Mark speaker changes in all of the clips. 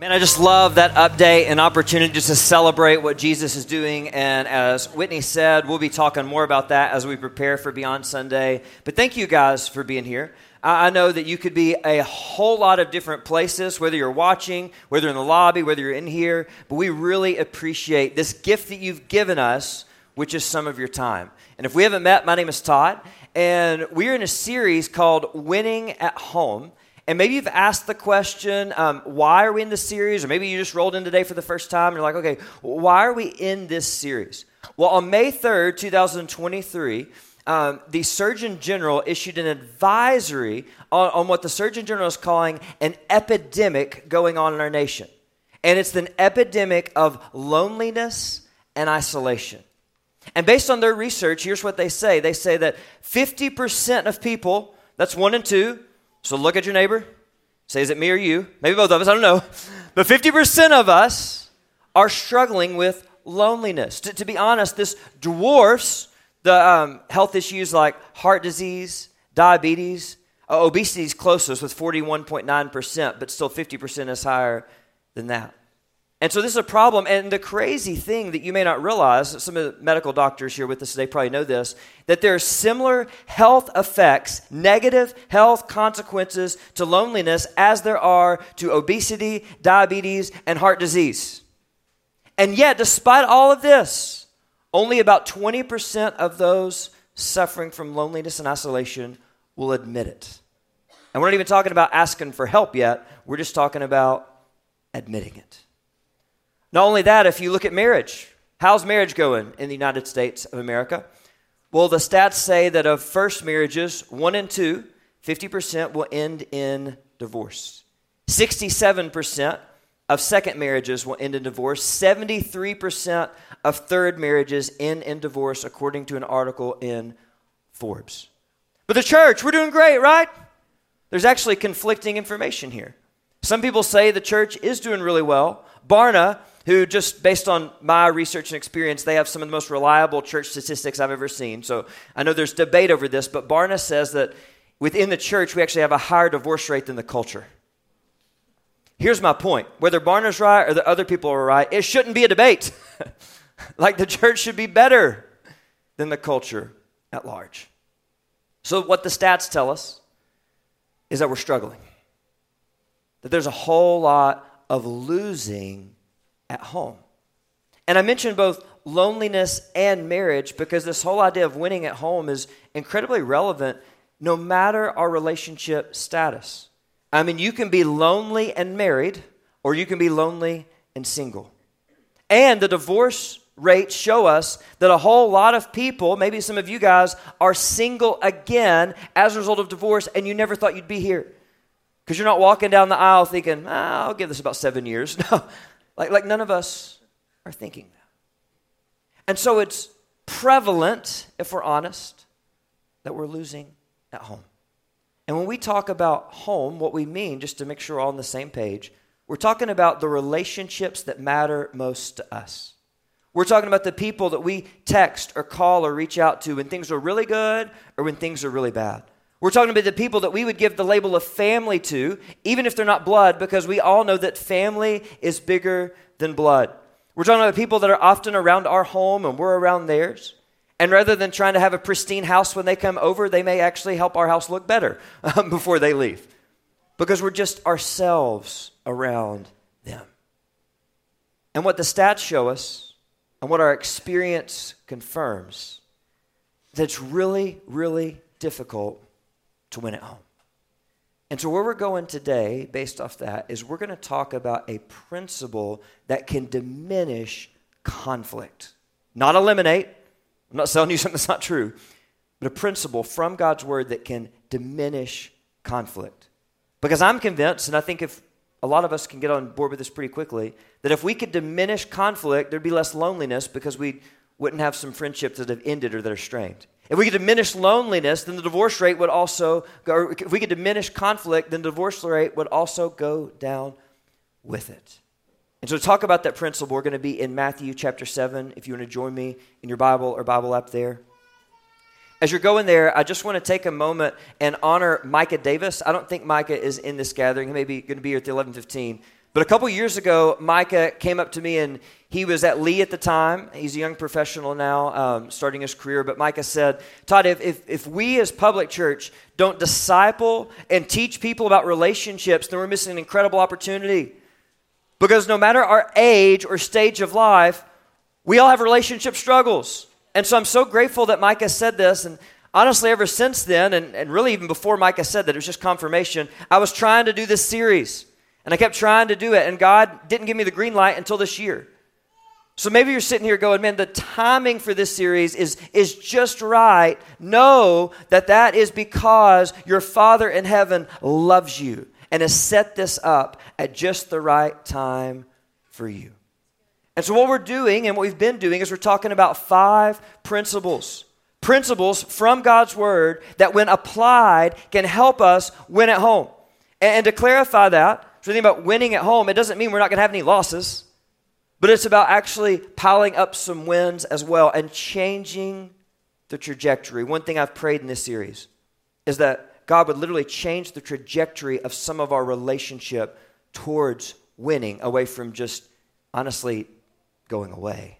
Speaker 1: Man, I just love that update and opportunity just to celebrate what Jesus is doing. And as Whitney said, we'll be talking more about that as we prepare for Beyond Sunday. But thank you guys for being here. I know that you could be a whole lot of different places, whether you're watching, whether in the lobby, whether you're in here, but we really appreciate this gift that you've given us, which is some of your time. And if we haven't met, my name is Todd, and we're in a series called Winning at Home. And maybe you've asked the question, um, why are we in this series? Or maybe you just rolled in today for the first time and you're like, okay, why are we in this series? Well, on May 3rd, 2023, um, the Surgeon General issued an advisory on, on what the Surgeon General is calling an epidemic going on in our nation. And it's an epidemic of loneliness and isolation. And based on their research, here's what they say they say that 50% of people, that's one in two, so look at your neighbor. Say, is it me or you? Maybe both of us, I don't know. But 50% of us are struggling with loneliness. To, to be honest, this dwarfs the um, health issues like heart disease, diabetes. Uh, obesity is closest with 41.9%, but still 50% is higher than that. And so this is a problem. And the crazy thing that you may not realize, some of the medical doctors here with us today probably know this, that there are similar health effects, negative health consequences to loneliness as there are to obesity, diabetes, and heart disease. And yet, despite all of this, only about 20% of those suffering from loneliness and isolation will admit it. And we're not even talking about asking for help yet, we're just talking about admitting it. Not only that, if you look at marriage, how's marriage going in the United States of America? Well, the stats say that of first marriages, one in two, 50% will end in divorce. 67% of second marriages will end in divorce. 73% of third marriages end in divorce, according to an article in Forbes. But the church, we're doing great, right? There's actually conflicting information here. Some people say the church is doing really well. Barna who just based on my research and experience, they have some of the most reliable church statistics I've ever seen. So I know there's debate over this, but Barna says that within the church, we actually have a higher divorce rate than the culture. Here's my point whether Barna's right or the other people are right, it shouldn't be a debate. like the church should be better than the culture at large. So, what the stats tell us is that we're struggling, that there's a whole lot of losing at home. And I mentioned both loneliness and marriage because this whole idea of winning at home is incredibly relevant no matter our relationship status. I mean, you can be lonely and married, or you can be lonely and single. And the divorce rates show us that a whole lot of people, maybe some of you guys, are single again as a result of divorce, and you never thought you'd be here. Because you're not walking down the aisle thinking, ah, I'll give this about seven years. No, like, like none of us are thinking that. And so it's prevalent, if we're honest, that we're losing at home. And when we talk about home, what we mean, just to make sure we're all on the same page, we're talking about the relationships that matter most to us. We're talking about the people that we text or call or reach out to when things are really good or when things are really bad. We're talking about the people that we would give the label of family to, even if they're not blood, because we all know that family is bigger than blood. We're talking about people that are often around our home and we're around theirs. And rather than trying to have a pristine house when they come over, they may actually help our house look better um, before they leave. Because we're just ourselves around them. And what the stats show us, and what our experience confirms, that it's really, really difficult to win at home. And so, where we're going today, based off that, is we're going to talk about a principle that can diminish conflict, not eliminate. I'm not selling you something that's not true, but a principle from God's word that can diminish conflict. Because I'm convinced, and I think if a lot of us can get on board with this pretty quickly, that if we could diminish conflict, there'd be less loneliness because we wouldn't have some friendships that have ended or that are strained. If we could diminish loneliness, then the divorce rate would also go, if we could diminish conflict, then the divorce rate would also go down with it. And so to talk about that principle, we're going to be in Matthew chapter 7, if you want to join me in your Bible or Bible app there. As you're going there, I just want to take a moment and honor Micah Davis. I don't think Micah is in this gathering. He may be going to be here at the 1115. But a couple years ago, Micah came up to me and he was at Lee at the time. He's a young professional now, um, starting his career. But Micah said, Todd, if, if, if we as public church don't disciple and teach people about relationships, then we're missing an incredible opportunity. Because no matter our age or stage of life, we all have relationship struggles. And so I'm so grateful that Micah said this. And honestly, ever since then, and, and really even before Micah said that, it was just confirmation, I was trying to do this series. And I kept trying to do it, and God didn't give me the green light until this year. So maybe you're sitting here going, man, the timing for this series is, is just right. Know that that is because your Father in heaven loves you and has set this up at just the right time for you. And so, what we're doing and what we've been doing is we're talking about five principles. Principles from God's Word that, when applied, can help us win at home. And, and to clarify that, so think about winning at home, it doesn't mean we're not going to have any losses, but it's about actually piling up some wins as well and changing the trajectory. One thing I've prayed in this series is that God would literally change the trajectory of some of our relationship towards winning away from just honestly going away.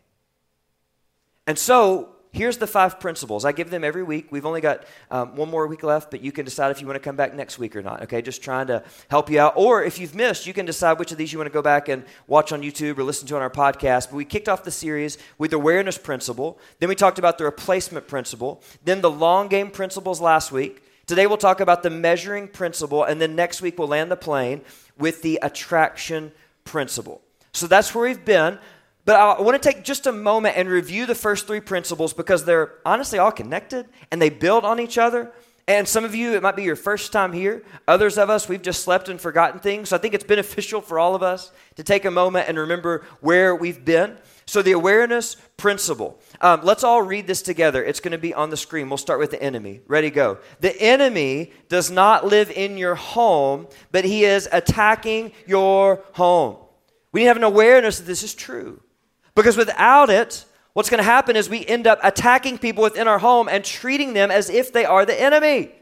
Speaker 1: And so here's the five principles. I give them every week. We've only got um, one more week left, but you can decide if you want to come back next week or not. Okay, just trying to help you out. Or if you've missed, you can decide which of these you want to go back and watch on YouTube or listen to on our podcast. But we kicked off the series with the awareness principle. Then we talked about the replacement principle. Then the long game principles last week. Today we'll talk about the measuring principle, and then next week we'll land the plane with the attraction principle. So that's where we've been. But I want to take just a moment and review the first three principles because they're honestly all connected and they build on each other. And some of you, it might be your first time here. Others of us, we've just slept and forgotten things. So I think it's beneficial for all of us to take a moment and remember where we've been. So, the awareness principle. Um, let's all read this together. It's going to be on the screen. We'll start with the enemy. Ready, go. The enemy does not live in your home, but he is attacking your home. We need to have an awareness that this is true. Because without it, what's going to happen is we end up attacking people within our home and treating them as if they are the enemy.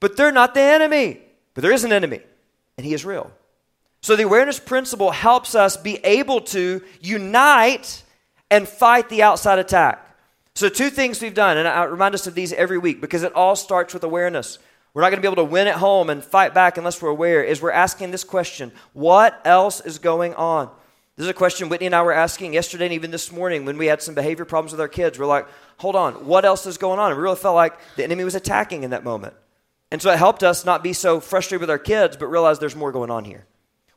Speaker 1: But they're not the enemy. But there is an enemy, and he is real. So the awareness principle helps us be able to unite and fight the outside attack. So, two things we've done, and I remind us of these every week because it all starts with awareness. We're not going to be able to win at home and fight back unless we're aware. Is we're asking this question What else is going on? This is a question Whitney and I were asking yesterday and even this morning when we had some behavior problems with our kids. We're like, hold on, what else is going on? And we really felt like the enemy was attacking in that moment. And so it helped us not be so frustrated with our kids, but realize there's more going on here.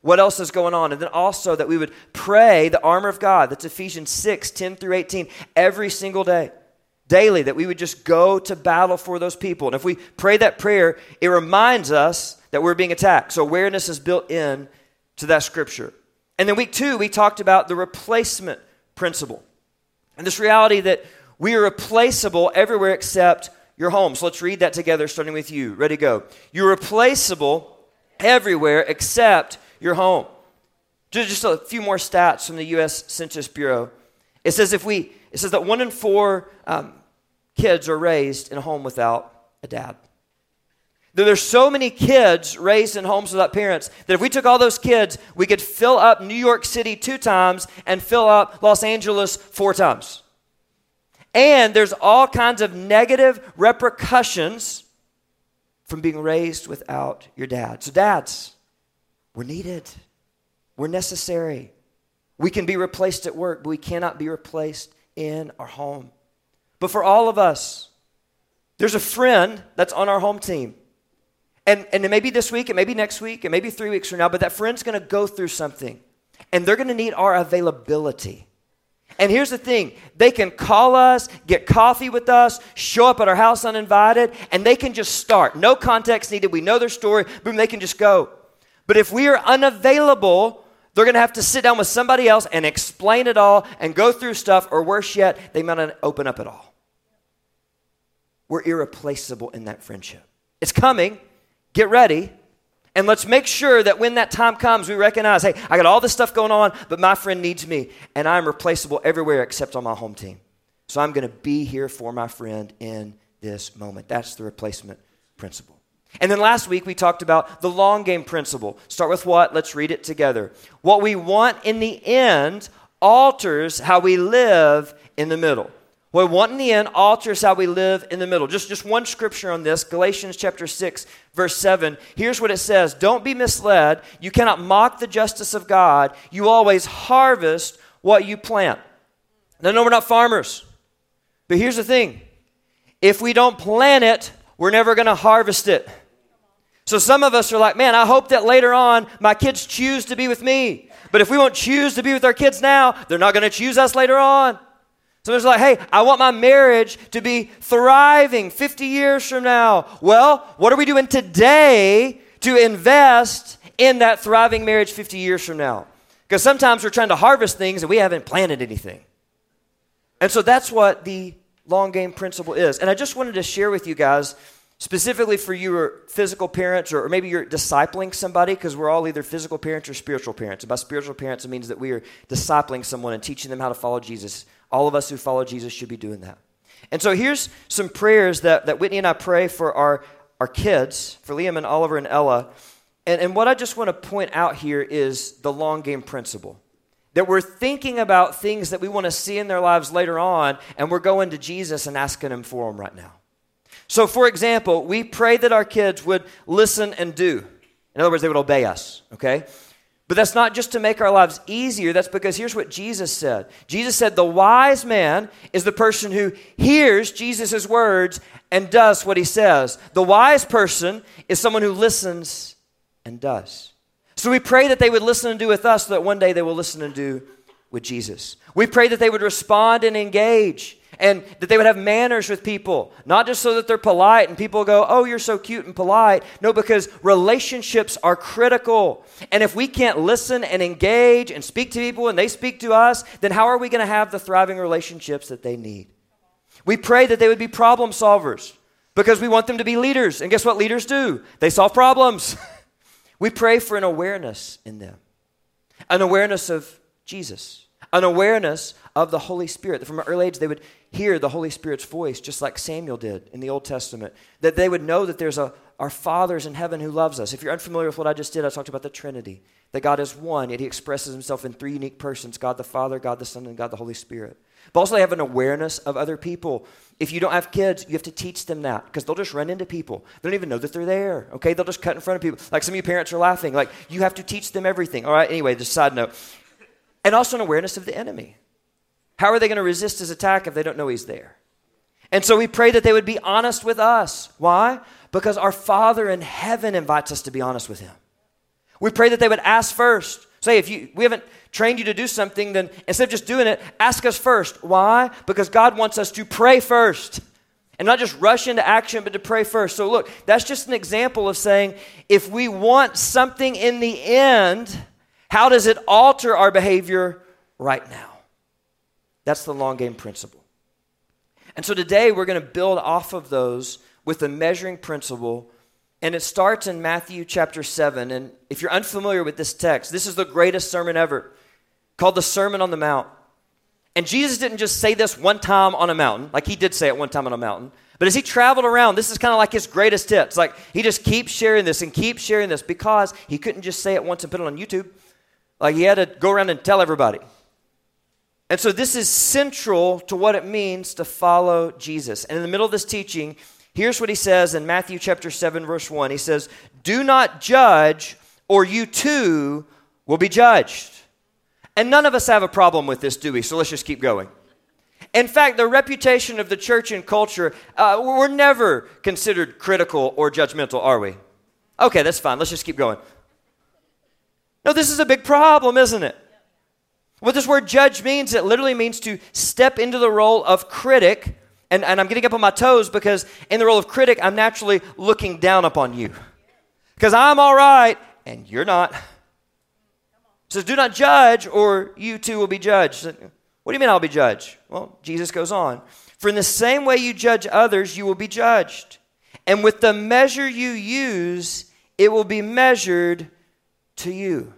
Speaker 1: What else is going on? And then also that we would pray the armor of God. That's Ephesians 6, 10 through 18, every single day, daily, that we would just go to battle for those people. And if we pray that prayer, it reminds us that we're being attacked. So awareness is built in to that scripture. And then week two, we talked about the replacement principle and this reality that we are replaceable everywhere except your home. So let's read that together, starting with you. Ready, to go. You're replaceable everywhere except your home. Just a few more stats from the U.S. Census Bureau. It says if we, it says that one in four um, kids are raised in a home without a dad. There's so many kids raised in homes without parents that if we took all those kids, we could fill up New York City two times and fill up Los Angeles four times. And there's all kinds of negative repercussions from being raised without your dad. So, dads, we're needed, we're necessary. We can be replaced at work, but we cannot be replaced in our home. But for all of us, there's a friend that's on our home team and, and it may be this week, it may be next week, it may be three weeks from now, but that friend's to go through something. And they're to need our availability. And here's the thing they can call us, get coffee with us, show up at our house uninvited, and they can just start. No context needed. We know their story, boom, they can just go. But if we are unavailable, they're going to have to sit down with somebody else and explain it all and go through stuff, or worse yet, they might not open up at all. We're irreplaceable in that friendship. It's coming, get ready, and let's make sure that when that time comes, we recognize hey, I got all this stuff going on, but my friend needs me, and I'm replaceable everywhere except on my home team. So I'm going to be here for my friend in this moment. That's the replacement principle. And then last week we talked about the long game principle. Start with what? Let's read it together. What we want in the end alters how we live in the middle. What we want in the end alters how we live in the middle. Just, just one scripture on this Galatians chapter 6, verse 7. Here's what it says Don't be misled. You cannot mock the justice of God. You always harvest what you plant. Now, no, we're not farmers. But here's the thing if we don't plant it, we're never going to harvest it. So some of us are like, man, I hope that later on my kids choose to be with me. But if we won't choose to be with our kids now, they're not going to choose us later on. So it's like, hey, I want my marriage to be thriving 50 years from now. Well, what are we doing today to invest in that thriving marriage 50 years from now? Because sometimes we're trying to harvest things and we haven't planted anything. And so that's what the long game principle is. And I just wanted to share with you guys specifically for your physical parents or, maybe you're discipling somebody because we're all either physical parents or spiritual parents and by spiritual parents it means that we are discipling someone and teaching them how to follow jesus all of us who follow jesus should be doing that and so here's some prayers that, that whitney and i pray for our, our kids for liam and oliver and ella and, and what i just want to point out here is the long game principle that we're thinking about things that we want to see in their lives later on and we're going to jesus and asking him for them right now so, for example, we pray that our kids would listen and do. In other words, they would obey us, okay? But that's not just to make our lives easier. That's because here's what Jesus said Jesus said, The wise man is the person who hears Jesus' words and does what he says. The wise person is someone who listens and does. So we pray that they would listen and do with us so that one day they will listen and do with Jesus. We pray that they would respond and engage and that they would have manners with people, not just so that they're polite and people go, Oh, you're so cute and polite. No, because relationships are critical. And if we can't listen and engage and speak to people and they speak to us, then how are we going to have the thriving relationships that they need? We pray that they would be problem solvers because we want them to be leaders. And guess what leaders do? They solve problems. we pray for an awareness in them, an awareness of Jesus, an awareness of the Holy Spirit. From an early age, they would hear the Holy Spirit's voice, just like Samuel did in the Old Testament. That they would know that there's a our fathers in heaven who loves us. If you're unfamiliar with what I just did, I talked about the Trinity. That God is one, yet He expresses Himself in three unique persons God the Father, God the Son, and God the Holy Spirit. But also, they have an awareness of other people. If you don't have kids, you have to teach them that because they'll just run into people. They don't even know that they're there, okay? They'll just cut in front of people. Like some of you parents are laughing. Like, you have to teach them everything. All right, anyway, just side note. And also an awareness of the enemy. How are they going to resist his attack if they don't know he's there? And so we pray that they would be honest with us. Why? Because our Father in heaven invites us to be honest with him. We pray that they would ask first. Say, if you, we haven't trained you to do something, then instead of just doing it, ask us first. Why? Because God wants us to pray first. And not just rush into action, but to pray first. So, look, that's just an example of saying if we want something in the end, how does it alter our behavior right now? That's the long game principle. And so today we're going to build off of those with the measuring principle. And it starts in Matthew chapter 7. And if you're unfamiliar with this text, this is the greatest sermon ever called the Sermon on the Mount. And Jesus didn't just say this one time on a mountain, like he did say it one time on a mountain. But as he traveled around, this is kind of like his greatest hits. Like he just keeps sharing this and keeps sharing this because he couldn't just say it once and put it on YouTube. Like he had to go around and tell everybody. And so this is central to what it means to follow Jesus. And in the middle of this teaching, here's what he says in Matthew chapter 7 verse 1. He says, "Do not judge or you too will be judged." And none of us have a problem with this, do we? So let's just keep going. In fact, the reputation of the church and culture, uh, we're never considered critical or judgmental, are we? Okay, that's fine. Let's just keep going. No, this is a big problem, isn't it? What this word judge means, it literally means to step into the role of critic. And, and I'm getting up on my toes because in the role of critic, I'm naturally looking down upon you. Because I'm all right and you're not. It says, Do not judge, or you too will be judged. What do you mean I'll be judged? Well, Jesus goes on. For in the same way you judge others, you will be judged. And with the measure you use, it will be measured to you.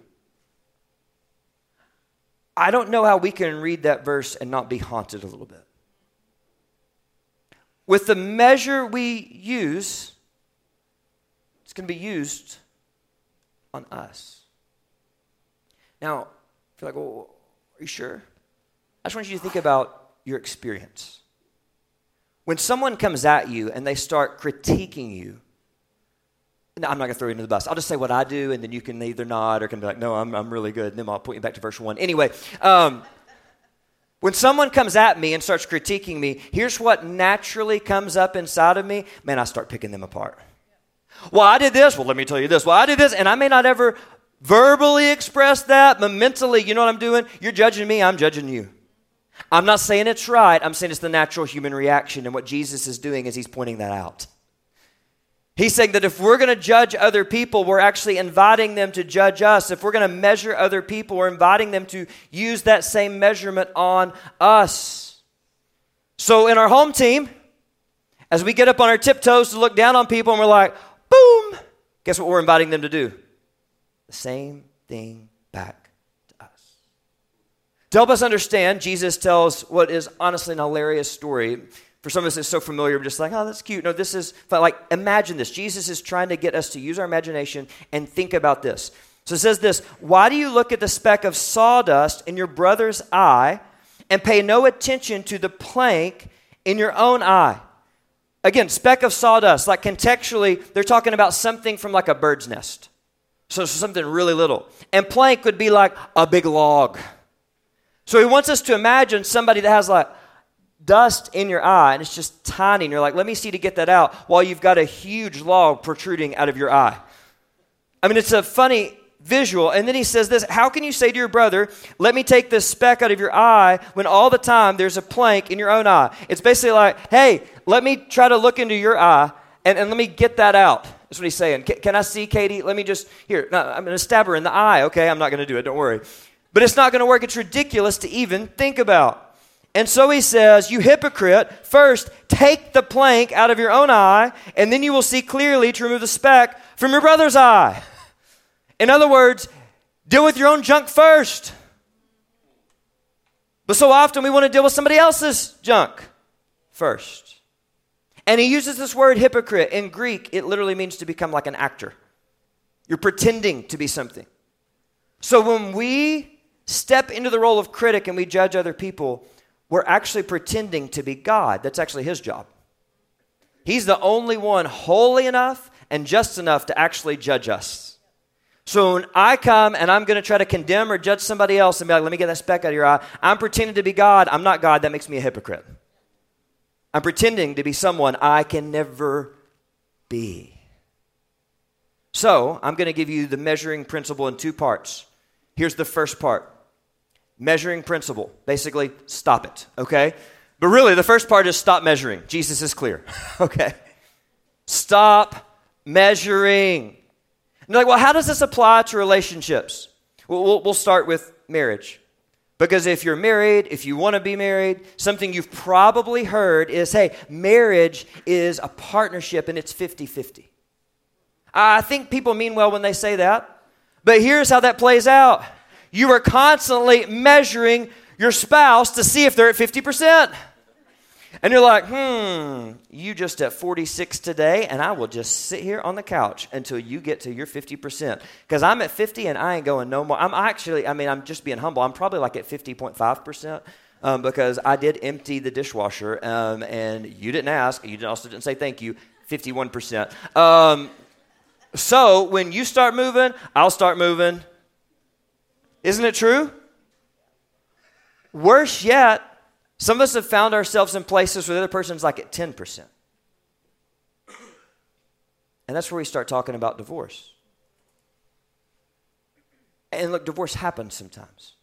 Speaker 1: I don't know how we can read that verse and not be haunted a little bit. With the measure we use, it's going to be used on us. Now, if you're like, well, are you sure? I just want you to think about your experience. When someone comes at you and they start critiquing you, I'm not going to throw you into the bus. I'll just say what I do, and then you can either nod or can be like, no, I'm, I'm really good. And then I'll point you back to verse 1. Anyway, um, when someone comes at me and starts critiquing me, here's what naturally comes up inside of me. Man, I start picking them apart. Well, I did this. Well, let me tell you this. Well, I did this. And I may not ever verbally express that, but mentally, you know what I'm doing? You're judging me, I'm judging you. I'm not saying it's right. I'm saying it's the natural human reaction. And what Jesus is doing is he's pointing that out. He's saying that if we're going to judge other people, we're actually inviting them to judge us. If we're going to measure other people, we're inviting them to use that same measurement on us. So in our home team, as we get up on our tiptoes to look down on people and we're like, boom, guess what we're inviting them to do? The same thing back to us. To help us understand, Jesus tells what is honestly an hilarious story. For some of us, it's so familiar, we're just like, oh, that's cute. No, this is like, imagine this. Jesus is trying to get us to use our imagination and think about this. So it says this Why do you look at the speck of sawdust in your brother's eye and pay no attention to the plank in your own eye? Again, speck of sawdust, like contextually, they're talking about something from like a bird's nest. So something really little. And plank would be like a big log. So he wants us to imagine somebody that has like dust in your eye and it's just tiny. And you're like, let me see to get that out while you've got a huge log protruding out of your eye. I mean, it's a funny visual. And then he says this How can you say to your brother, let me take this speck out of your eye when all the time there's a plank in your own eye? It's basically like, hey, let me try to look into your eye and, and let me get that out. That's what he's saying. Can, can I see Katie? Let me just, here, no, I'm going to stab her in the eye. Okay, I'm not going to do it. Don't worry. But it's not going to work. It's ridiculous to even think about. And so he says, You hypocrite, first take the plank out of your own eye, and then you will see clearly to remove the speck from your brother's eye. In other words, deal with your own junk first. But so often we want to deal with somebody else's junk first. And he uses this word hypocrite. In Greek, it literally means to become like an actor. You're pretending to be something. So when we step into the role of critic and we judge other people, we're actually pretending to be God. That's actually his job. He's the only one holy enough and just enough to actually judge us. So when I come and I'm going to try to condemn or judge somebody else and be like, let me get that speck out of your eye, I'm pretending to be God. I'm not God. That makes me a hypocrite. I'm pretending to be someone I can never be. So, I'm going to give you the measuring principle in two parts. Here's the first part measuring principle. Basically, stop it, okay? But really, the first part is stop measuring. Jesus is clear, okay? Stop measuring. And like, well, how does this apply to relationships? Well, we'll, we'll start with marriage. Because if you're married, if you want to be married, something you've probably heard is hey, marriage is a partnership and it's 50 50. I think people mean well when they say that, but here's how that plays out you are constantly measuring your spouse to see if they're at 50%. And you're like, hmm, you just at 46 today, and I will just sit here on the couch until you get to your 50%. Because I'm at 50 and I ain't going no more. I'm actually, I mean, I'm just being humble. I'm probably like at 50.5%. Um, because I did empty the dishwasher, um, and you didn't ask. You also didn't say thank you. 51%. Um, so when you start moving, I'll start moving. Isn't it true? Worse yet, some of us have found ourselves in places where the other person's like at 10%. And that's where we start talking about divorce. And look, divorce happens sometimes.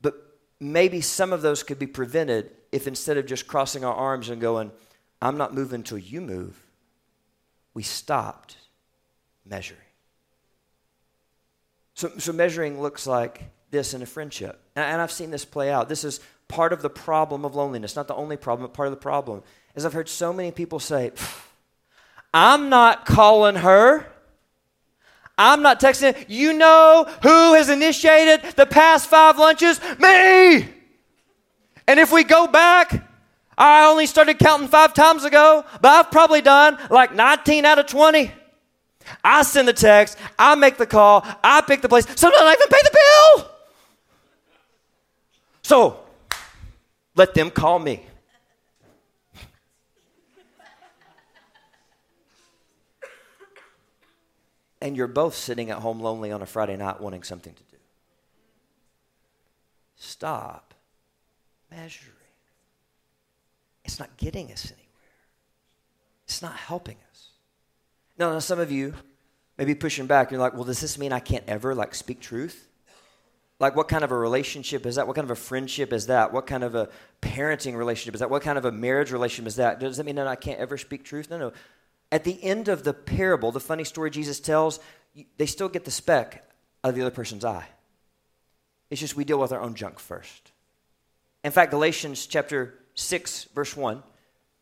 Speaker 1: But maybe some of those could be prevented if instead of just crossing our arms and going, I'm not moving until you move, we stopped measuring. So, so measuring looks like this in a friendship. And, and I've seen this play out. This is part of the problem of loneliness, not the only problem, but part of the problem. Is I've heard so many people say, I'm not calling her. I'm not texting. You know who has initiated the past five lunches? Me. And if we go back, I only started counting five times ago, but I've probably done like 19 out of 20. I send the text, I make the call, I pick the place. Sometimes I even pay the bill. So let them call me. and you're both sitting at home lonely on a Friday night wanting something to do. Stop measuring. It's not getting us anywhere. It's not helping us. Now, now some of you may be pushing back. You're like, well, does this mean I can't ever like speak truth? Like, what kind of a relationship is that? What kind of a friendship is that? What kind of a parenting relationship is that? What kind of a marriage relationship is that? Does that mean that I can't ever speak truth? No, no. At the end of the parable, the funny story Jesus tells, they still get the speck out of the other person's eye. It's just we deal with our own junk first. In fact, Galatians chapter 6, verse 1,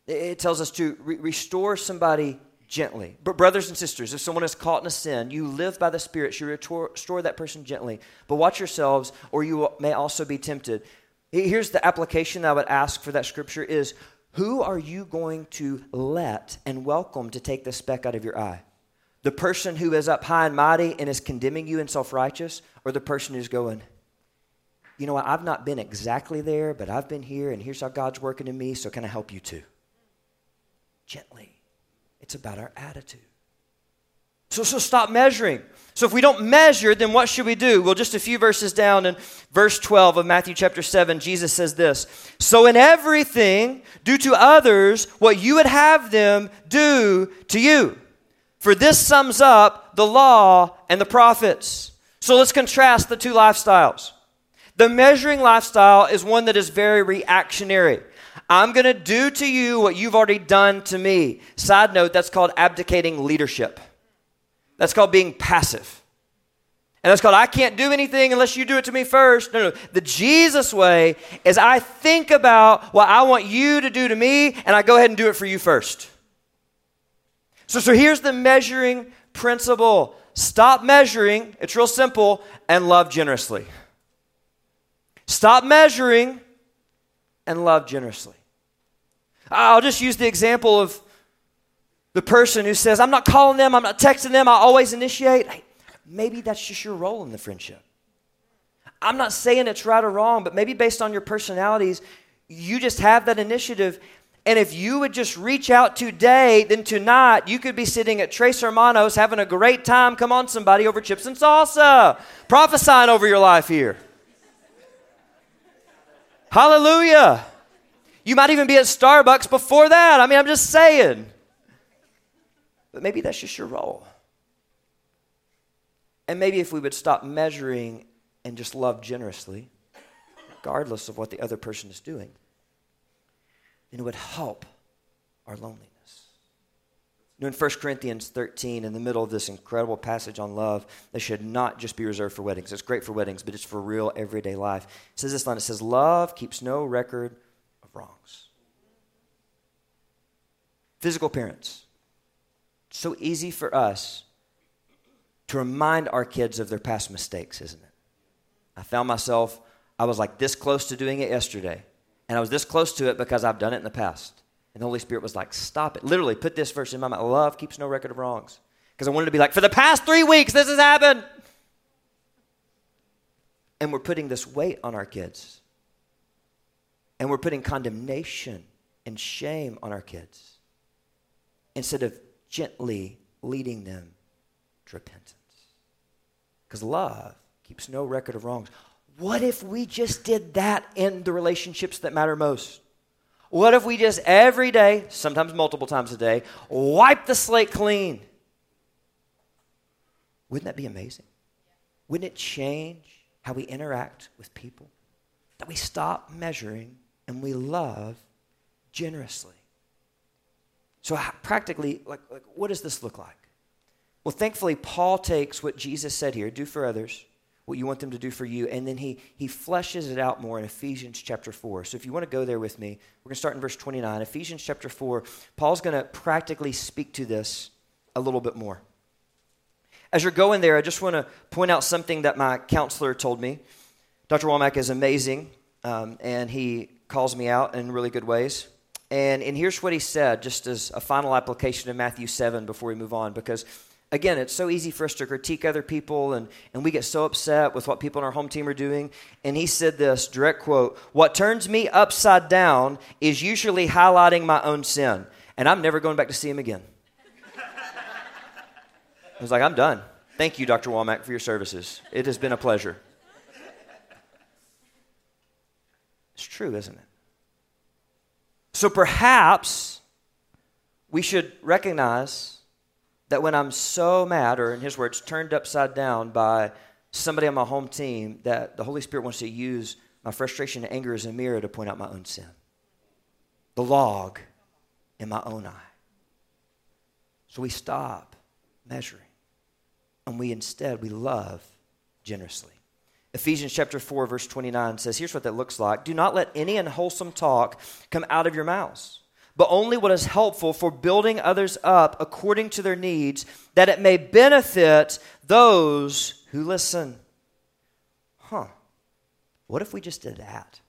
Speaker 1: it tells us to re- restore somebody gently. But, brothers and sisters, if someone is caught in a sin, you live by the Spirit, you restore that person gently. But watch yourselves, or you may also be tempted. Here's the application that I would ask for that scripture is who are you going to let and welcome to take the speck out of your eye? The person who is up high and mighty and is condemning you and self righteous, or the person who's going, you know what, I've not been exactly there, but I've been here, and here's how God's working in me, so can I help you too? Gently. It's about our attitude. So, so stop measuring. So if we don't measure, then what should we do? Well, just a few verses down in verse 12 of Matthew chapter 7, Jesus says this So in everything, do to others what you would have them do to you. For this sums up the law and the prophets. So let's contrast the two lifestyles. The measuring lifestyle is one that is very reactionary. I'm going to do to you what you've already done to me. Side note, that's called abdicating leadership. That's called being passive. And that's called I can't do anything unless you do it to me first. No, no. The Jesus way is I think about what I want you to do to me and I go ahead and do it for you first. So, so here's the measuring principle stop measuring, it's real simple, and love generously. Stop measuring and love generously. I'll just use the example of the person who says, I'm not calling them, I'm not texting them, I always initiate, hey, maybe that's just your role in the friendship. I'm not saying it's right or wrong, but maybe based on your personalities, you just have that initiative. And if you would just reach out today, then tonight you could be sitting at Tres Hermanos having a great time. Come on, somebody, over chips and salsa. Prophesying over your life here. Hallelujah. You might even be at Starbucks before that. I mean, I'm just saying. But maybe that's just your role. And maybe if we would stop measuring and just love generously, regardless of what the other person is doing, then it would help our loneliness. Know, in 1 Corinthians 13, in the middle of this incredible passage on love, that should not just be reserved for weddings. It's great for weddings, but it's for real everyday life. It says this line it says, Love keeps no record of wrongs. Physical parents so easy for us to remind our kids of their past mistakes, isn't it? I found myself, I was like this close to doing it yesterday. And I was this close to it because I've done it in the past. And the Holy Spirit was like, stop it. Literally, put this verse in my mind love keeps no record of wrongs. Because I wanted to be like, for the past three weeks, this has happened. And we're putting this weight on our kids. And we're putting condemnation and shame on our kids instead of gently leading them to repentance. Because love keeps no record of wrongs. What if we just did that in the relationships that matter most? What if we just every day, sometimes multiple times a day, wipe the slate clean? Wouldn't that be amazing? Wouldn't it change how we interact with people? That we stop measuring and we love generously. So, practically, like, like, what does this look like? Well, thankfully, Paul takes what Jesus said here do for others what you want them to do for you, and then he, he fleshes it out more in Ephesians chapter 4. So, if you want to go there with me, we're going to start in verse 29. Ephesians chapter 4, Paul's going to practically speak to this a little bit more. As you're going there, I just want to point out something that my counselor told me. Dr. Womack is amazing, um, and he calls me out in really good ways. And, and here's what he said, just as a final application of Matthew 7 before we move on, because again, it's so easy for us to critique other people, and, and we get so upset with what people in our home team are doing. And he said this direct quote What turns me upside down is usually highlighting my own sin, and I'm never going back to see him again. I was like, I'm done. Thank you, Dr. Womack, for your services. It has been a pleasure. It's true, isn't it? So perhaps we should recognize that when I'm so mad, or in his words, turned upside down by somebody on my home team, that the Holy Spirit wants to use my frustration and anger as a mirror to point out my own sin, the log in my own eye. So we stop measuring, and we instead we love generously. Ephesians chapter 4 verse 29 says here's what that looks like do not let any unwholesome talk come out of your mouths but only what is helpful for building others up according to their needs, that it may benefit those who listen. Huh. What if we just did that?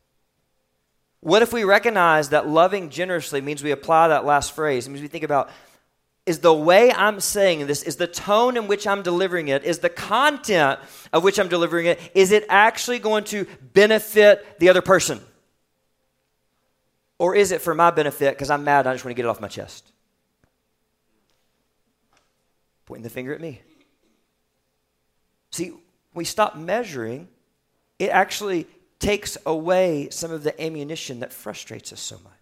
Speaker 1: What if we recognize that loving generously means we apply that last phrase? It means we think about is the way I'm saying this, is the tone in which I'm delivering it, is the content of which I'm delivering it, is it actually going to benefit the other person? Or is it for my benefit because I'm mad I just want to get it off my chest? Pointing the finger at me. See, we stop measuring, it actually takes away some of the ammunition that frustrates us so much.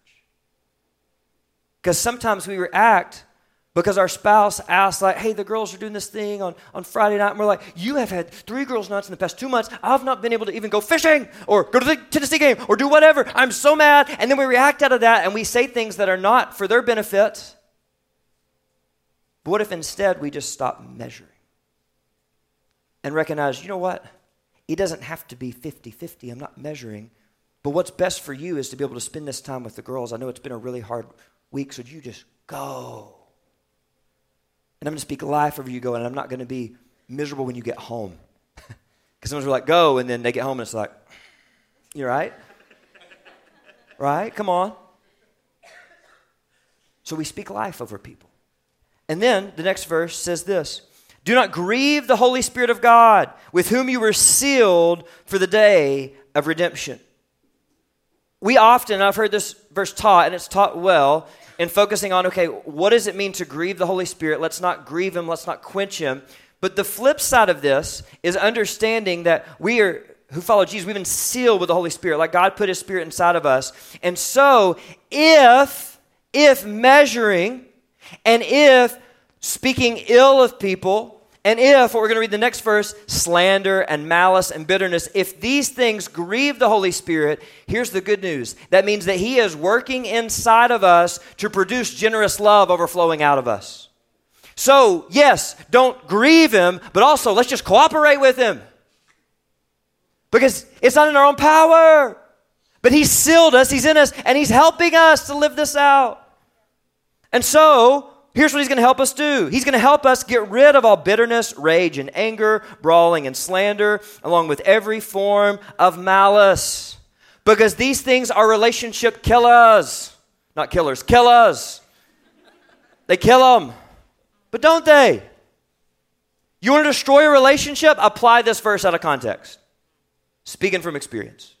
Speaker 1: Because sometimes we react because our spouse asks, like, hey, the girls are doing this thing on, on Friday night. And we're like, you have had three girls' nights in the past two months. I've not been able to even go fishing or go to the Tennessee game or do whatever. I'm so mad. And then we react out of that and we say things that are not for their benefit. But what if instead we just stop measuring and recognize, you know what? It doesn't have to be 50 50. I'm not measuring. But what's best for you is to be able to spend this time with the girls. I know it's been a really hard week, so you just go and I'm going to speak life over you go, and I'm not going to be miserable when you get home. Because someone's like, go, and then they get home, and it's like, you're right? right? Come on. So we speak life over people. And then the next verse says this Do not grieve the Holy Spirit of God, with whom you were sealed for the day of redemption. We often, I've heard this verse taught, and it's taught well, and focusing on, okay, what does it mean to grieve the Holy Spirit? Let's not grieve him, let's not quench him. But the flip side of this is understanding that we are who follow Jesus, we've been sealed with the Holy Spirit. Like God put his spirit inside of us. And so if if measuring and if speaking ill of people and if, what we're going to read the next verse, slander and malice and bitterness, if these things grieve the Holy Spirit, here's the good news. That means that He is working inside of us to produce generous love overflowing out of us. So, yes, don't grieve Him, but also let's just cooperate with Him. Because it's not in our own power. But He's sealed us, He's in us, and He's helping us to live this out. And so, Here's what he's going to help us do. He's going to help us get rid of all bitterness, rage, and anger, brawling, and slander, along with every form of malice. Because these things are relationship killers. Not killers, killers. They kill them. But don't they? You want to destroy a relationship? Apply this verse out of context. Speaking from experience.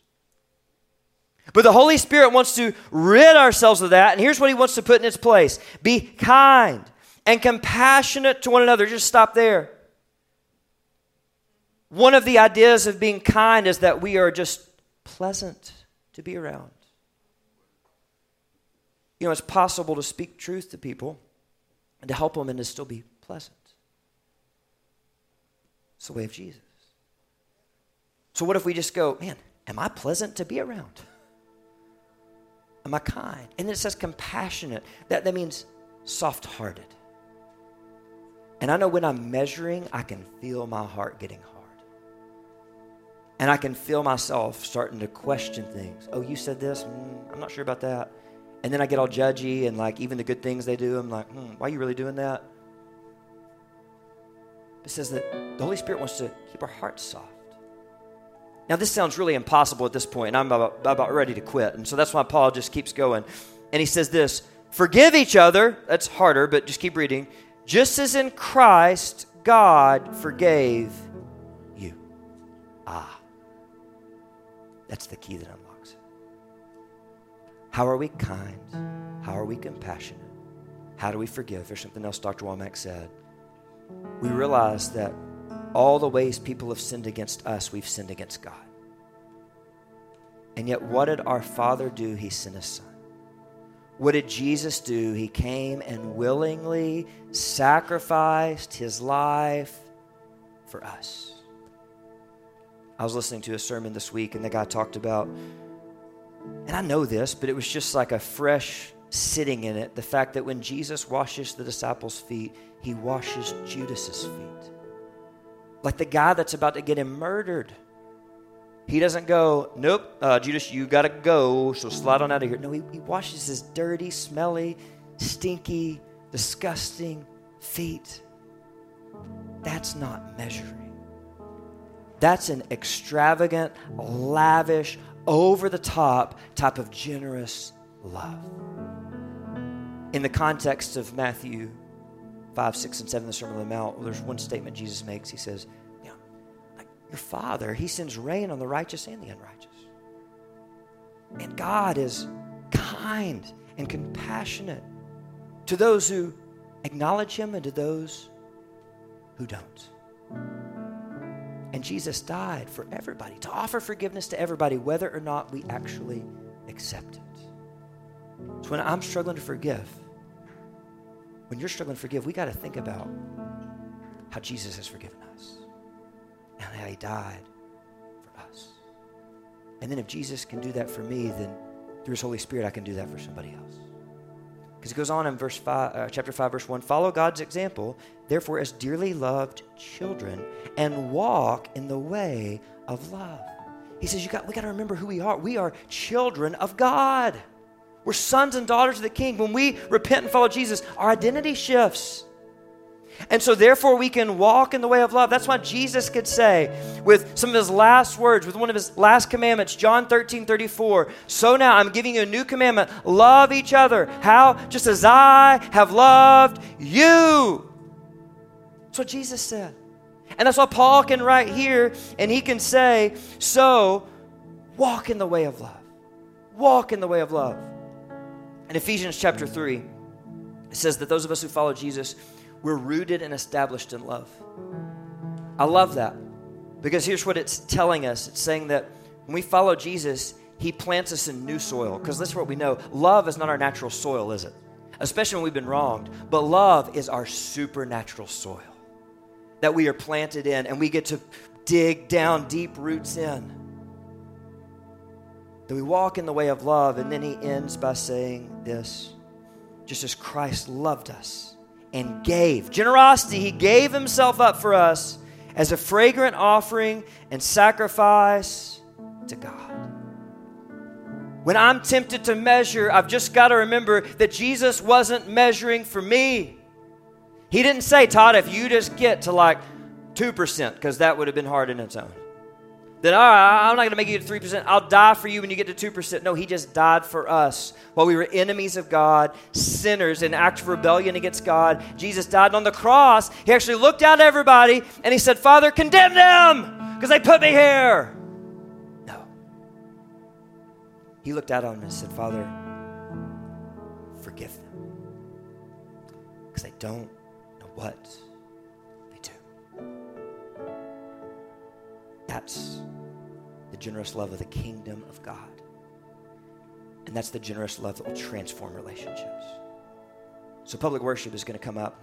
Speaker 1: But the Holy Spirit wants to rid ourselves of that, and here's what He wants to put in its place be kind and compassionate to one another. Just stop there. One of the ideas of being kind is that we are just pleasant to be around. You know, it's possible to speak truth to people and to help them and to still be pleasant. It's the way of Jesus. So, what if we just go, man, am I pleasant to be around? Am I kind? And then it says compassionate. That, that means soft hearted. And I know when I'm measuring, I can feel my heart getting hard. And I can feel myself starting to question things. Oh, you said this? Mm, I'm not sure about that. And then I get all judgy and like even the good things they do, I'm like, hmm, why are you really doing that? It says that the Holy Spirit wants to keep our hearts soft. Now, this sounds really impossible at this point, and I'm about, about ready to quit. And so that's why Paul just keeps going. and he says this Forgive each other. That's harder, but just keep reading. Just as in Christ, God forgave you. Ah. That's the key that unlocks it. How are we kind? How are we compassionate? How do we forgive? There's something else Dr. Womack said. We realize that all the ways people have sinned against us, we've sinned against God. And yet, what did our Father do? He sent His Son. What did Jesus do? He came and willingly sacrificed His life for us. I was listening to a sermon this week, and the guy talked about, and I know this, but it was just like a fresh sitting in it the fact that when Jesus washes the disciples' feet, he washes Judas's feet. Like the guy that's about to get him murdered. He doesn't go, nope, uh, Judas, you got to go, so slide on out of here. No, he, he washes his dirty, smelly, stinky, disgusting feet. That's not measuring. That's an extravagant, lavish, over the top type of generous love. In the context of Matthew 5, 6, and 7, the Sermon on the Mount, there's one statement Jesus makes. He says, your Father, He sends rain on the righteous and the unrighteous. And God is kind and compassionate to those who acknowledge Him and to those who don't. And Jesus died for everybody, to offer forgiveness to everybody, whether or not we actually accept it. So when I'm struggling to forgive, when you're struggling to forgive, we got to think about how Jesus has forgiven us and how he died for us. And then if Jesus can do that for me, then through his Holy Spirit, I can do that for somebody else. Because it goes on in verse five, uh, chapter 5, verse 1 follow God's example, therefore, as dearly loved children, and walk in the way of love. He says, you got, we got to remember who we are. We are children of God. We're sons and daughters of the King. When we repent and follow Jesus, our identity shifts. And so, therefore, we can walk in the way of love. That's why Jesus could say, with some of his last words, with one of his last commandments, John 13 34, So now I'm giving you a new commandment love each other. How? Just as I have loved you. That's what Jesus said. And that's why Paul can write here and he can say, So walk in the way of love. Walk in the way of love. In Ephesians chapter 3, it says that those of us who follow Jesus, we're rooted and established in love. I love that because here's what it's telling us it's saying that when we follow Jesus, he plants us in new soil. Because this is what we know love is not our natural soil, is it? Especially when we've been wronged. But love is our supernatural soil that we are planted in and we get to dig down deep roots in. That we walk in the way of love. And then he ends by saying this just as Christ loved us and gave. Generosity, he gave himself up for us as a fragrant offering and sacrifice to God. When I'm tempted to measure, I've just got to remember that Jesus wasn't measuring for me. He didn't say, Todd, if you just get to like 2%, because that would have been hard in its own then all right, I'm not going to make you to 3%. I'll die for you when you get to 2%. No, he just died for us. While we were enemies of God, sinners, in act of rebellion against God, Jesus died on the cross. He actually looked out at everybody and he said, Father, condemn them because they put me here. No. He looked out on them and said, Father, forgive them because they don't know what they do. That's generous love of the kingdom of God. And that's the generous love that will transform relationships. So, public worship is going to come up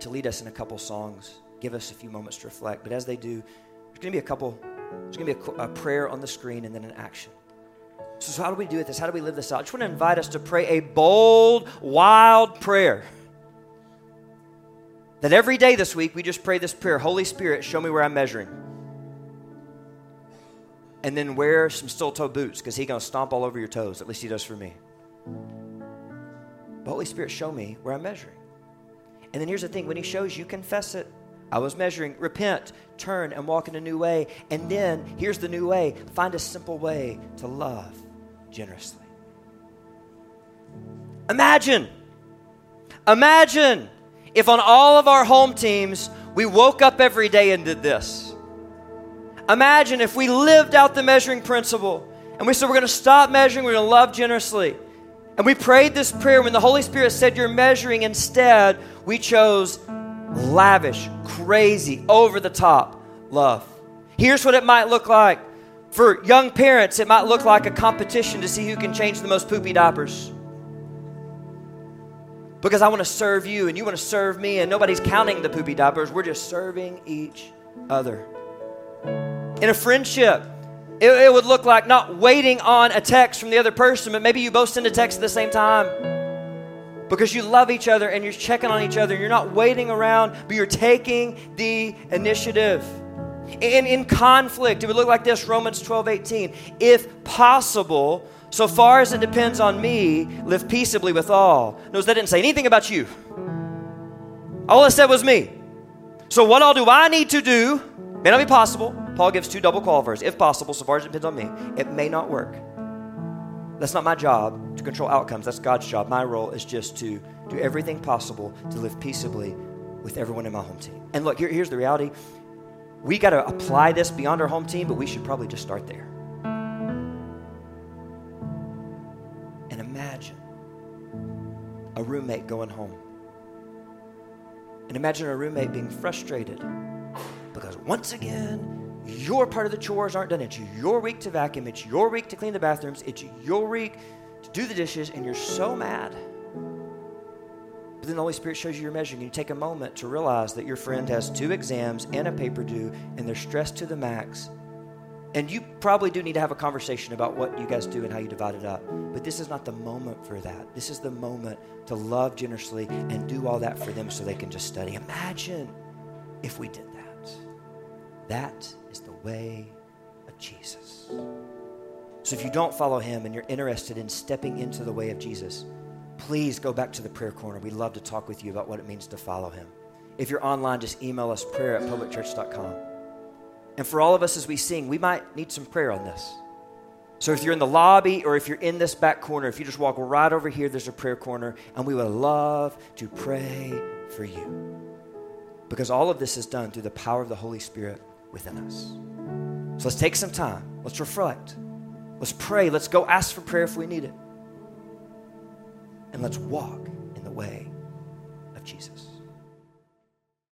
Speaker 1: to lead us in a couple songs, give us a few moments to reflect. But as they do, there's going to be a couple, there's going to be a, a prayer on the screen and then an action. So, so, how do we do this? How do we live this out? I just want to invite us to pray a bold, wild prayer. That every day this week we just pray this prayer Holy Spirit, show me where I'm measuring and then wear some steel toe boots because he's going to stomp all over your toes. At least he does for me. Holy Spirit, show me where I'm measuring. And then here's the thing when he shows you, confess it. I was measuring. Repent, turn, and walk in a new way. And then here's the new way find a simple way to love generously. Imagine, imagine if on all of our home teams we woke up every day and did this. Imagine if we lived out the measuring principle and we said we're going to stop measuring, we're going to love generously. And we prayed this prayer when the Holy Spirit said you're measuring instead, we chose lavish, crazy, over the top love. Here's what it might look like. For young parents, it might look like a competition to see who can change the most poopy diapers. Because I want to serve you and you want to serve me, and nobody's counting the poopy diapers. We're just serving each other. In a friendship, it, it, would look like not waiting on a text from the other person, but maybe you both send a text at the same time because you love each other and you're checking on each other. You're not waiting around, but you're taking the initiative. In, in conflict, it would look like this Romans 12 18. If possible, so far as it depends on me, live peaceably with all. Notice that didn't say anything about you. All it said was me. So, what all do I need to do? May not be possible. Paul gives two double qualifiers. If possible, so far as it depends on me, it may not work. That's not my job to control outcomes. That's God's job. My role is just to do everything possible to live peaceably with everyone in my home team. And look, here, here's the reality. We got to apply this beyond our home team, but we should probably just start there. And imagine a roommate going home. And imagine a roommate being frustrated because once again, your part of the chores aren't done. It's your week to vacuum. It's your week to clean the bathrooms. It's your week to do the dishes, and you're so mad. But then the Holy Spirit shows you your measuring. You take a moment to realize that your friend has two exams and a paper due, and they're stressed to the max. And you probably do need to have a conversation about what you guys do and how you divide it up. But this is not the moment for that. This is the moment to love generously and do all that for them so they can just study. Imagine if we did that. That is the way of Jesus. So if you don't follow him and you're interested in stepping into the way of Jesus, please go back to the prayer corner. We'd love to talk with you about what it means to follow him. If you're online, just email us prayer at publicchurch.com. And for all of us as we sing, we might need some prayer on this. So if you're in the lobby or if you're in this back corner, if you just walk right over here, there's a prayer corner, and we would love to pray for you. Because all of this is done through the power of the Holy Spirit within us. So let's take some time. Let's reflect. Let's pray. Let's go ask for prayer if we need it. And let's walk in the way of Jesus.